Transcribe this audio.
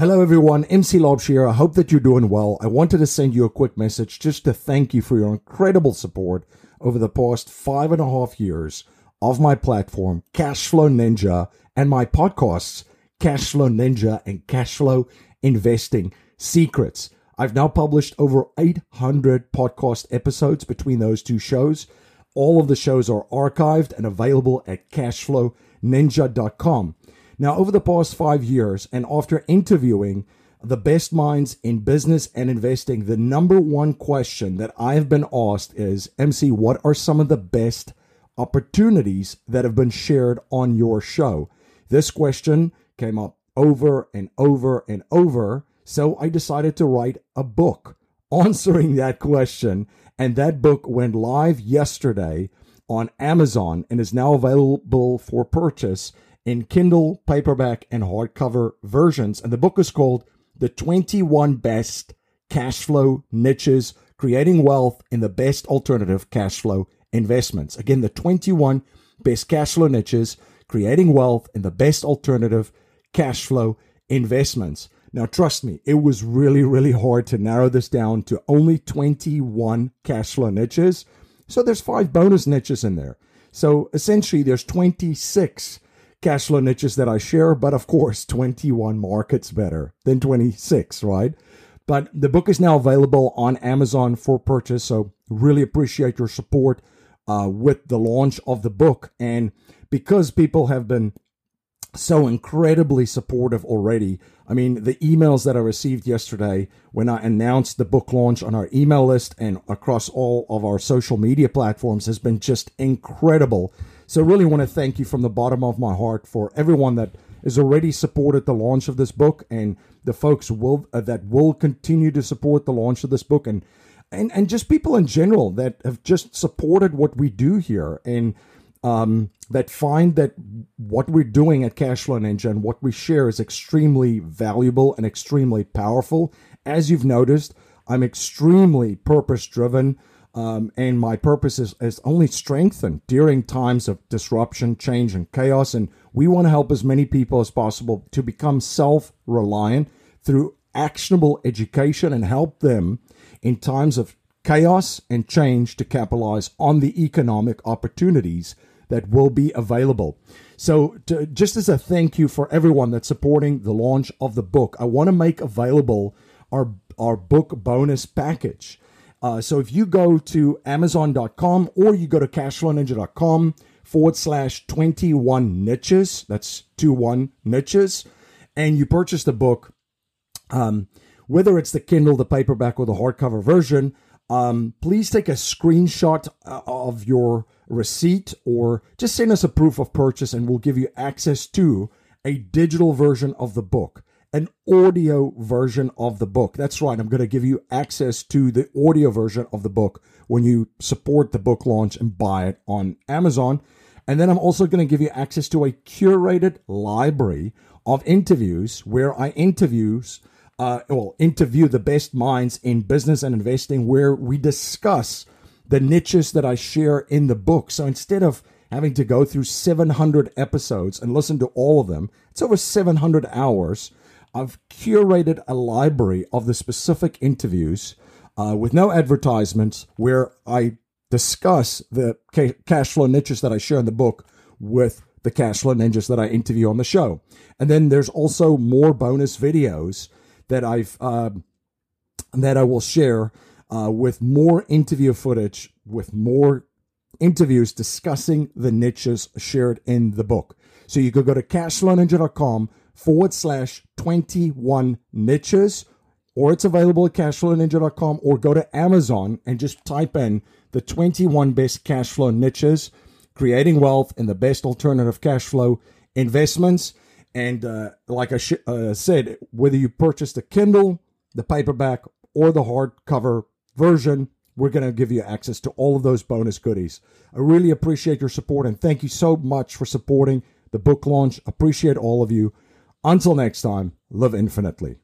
Hello, everyone. MC Laubscher here. I hope that you're doing well. I wanted to send you a quick message just to thank you for your incredible support over the past five and a half years of my platform, Cashflow Ninja, and my podcasts, Cashflow Ninja and Cashflow Investing Secrets. I've now published over 800 podcast episodes between those two shows. All of the shows are archived and available at cashflowninja.com. Now, over the past five years, and after interviewing the best minds in business and investing, the number one question that I have been asked is MC, what are some of the best opportunities that have been shared on your show? This question came up over and over and over. So I decided to write a book answering that question. And that book went live yesterday on Amazon and is now available for purchase in Kindle, paperback, and hardcover versions. And the book is called The 21 Best Cash Flow Niches Creating Wealth in the Best Alternative Cash Flow Investments. Again, the 21 Best Cash Flow Niches Creating Wealth in the Best Alternative Cash Flow Investments. Now, trust me, it was really, really hard to narrow this down to only 21 cash flow niches. So there's five bonus niches in there. So essentially, there's 26 cash flow niches that I share, but of course, 21 markets better than 26, right? But the book is now available on Amazon for purchase. So, really appreciate your support uh, with the launch of the book. And because people have been so incredibly supportive already. I mean, the emails that I received yesterday when I announced the book launch on our email list and across all of our social media platforms has been just incredible. So, really want to thank you from the bottom of my heart for everyone that has already supported the launch of this book and the folks will uh, that will continue to support the launch of this book and and and just people in general that have just supported what we do here and um, that find that what we're doing at Cashflow Ninja and what we share is extremely valuable and extremely powerful. As you've noticed, I'm extremely purpose driven. Um, and my purpose is, is only strengthened during times of disruption, change, and chaos. And we want to help as many people as possible to become self reliant through actionable education and help them in times of chaos and change to capitalize on the economic opportunities that will be available. So, to, just as a thank you for everyone that's supporting the launch of the book, I want to make available our our book bonus package. Uh, so if you go to Amazon.com or you go to cashflowninja.com forward slash 21 niches, that's 21 niches, and you purchase the book, um, whether it's the Kindle, the paperback, or the hardcover version, um, please take a screenshot uh, of your receipt or just send us a proof of purchase and we'll give you access to a digital version of the book, an audio version of the book. That's right. I'm going to give you access to the audio version of the book when you support the book launch and buy it on Amazon. And then I'm also going to give you access to a curated library of interviews where I interviews uh, well, interview the best minds in business and investing, where we discuss the niches that I share in the book. So instead of having to go through 700 episodes and listen to all of them, it's over 700 hours. I've curated a library of the specific interviews uh, with no advertisements where I discuss the ca- cash flow niches that I share in the book with the cash flow ninjas that I interview on the show. And then there's also more bonus videos that I've uh, that I will share uh, with more interview footage, with more interviews discussing the niches shared in the book. So you could go to cashflowninja.com forward slash 21 niches, or it's available at cashflowninja.com, or go to Amazon and just type in the 21 best cash flow niches, creating wealth in the best alternative cash flow investments. And uh, like I sh- uh, said, whether you purchase the Kindle, the paperback, or the hardcover version, we're going to give you access to all of those bonus goodies. I really appreciate your support and thank you so much for supporting the book launch. Appreciate all of you. Until next time, live infinitely.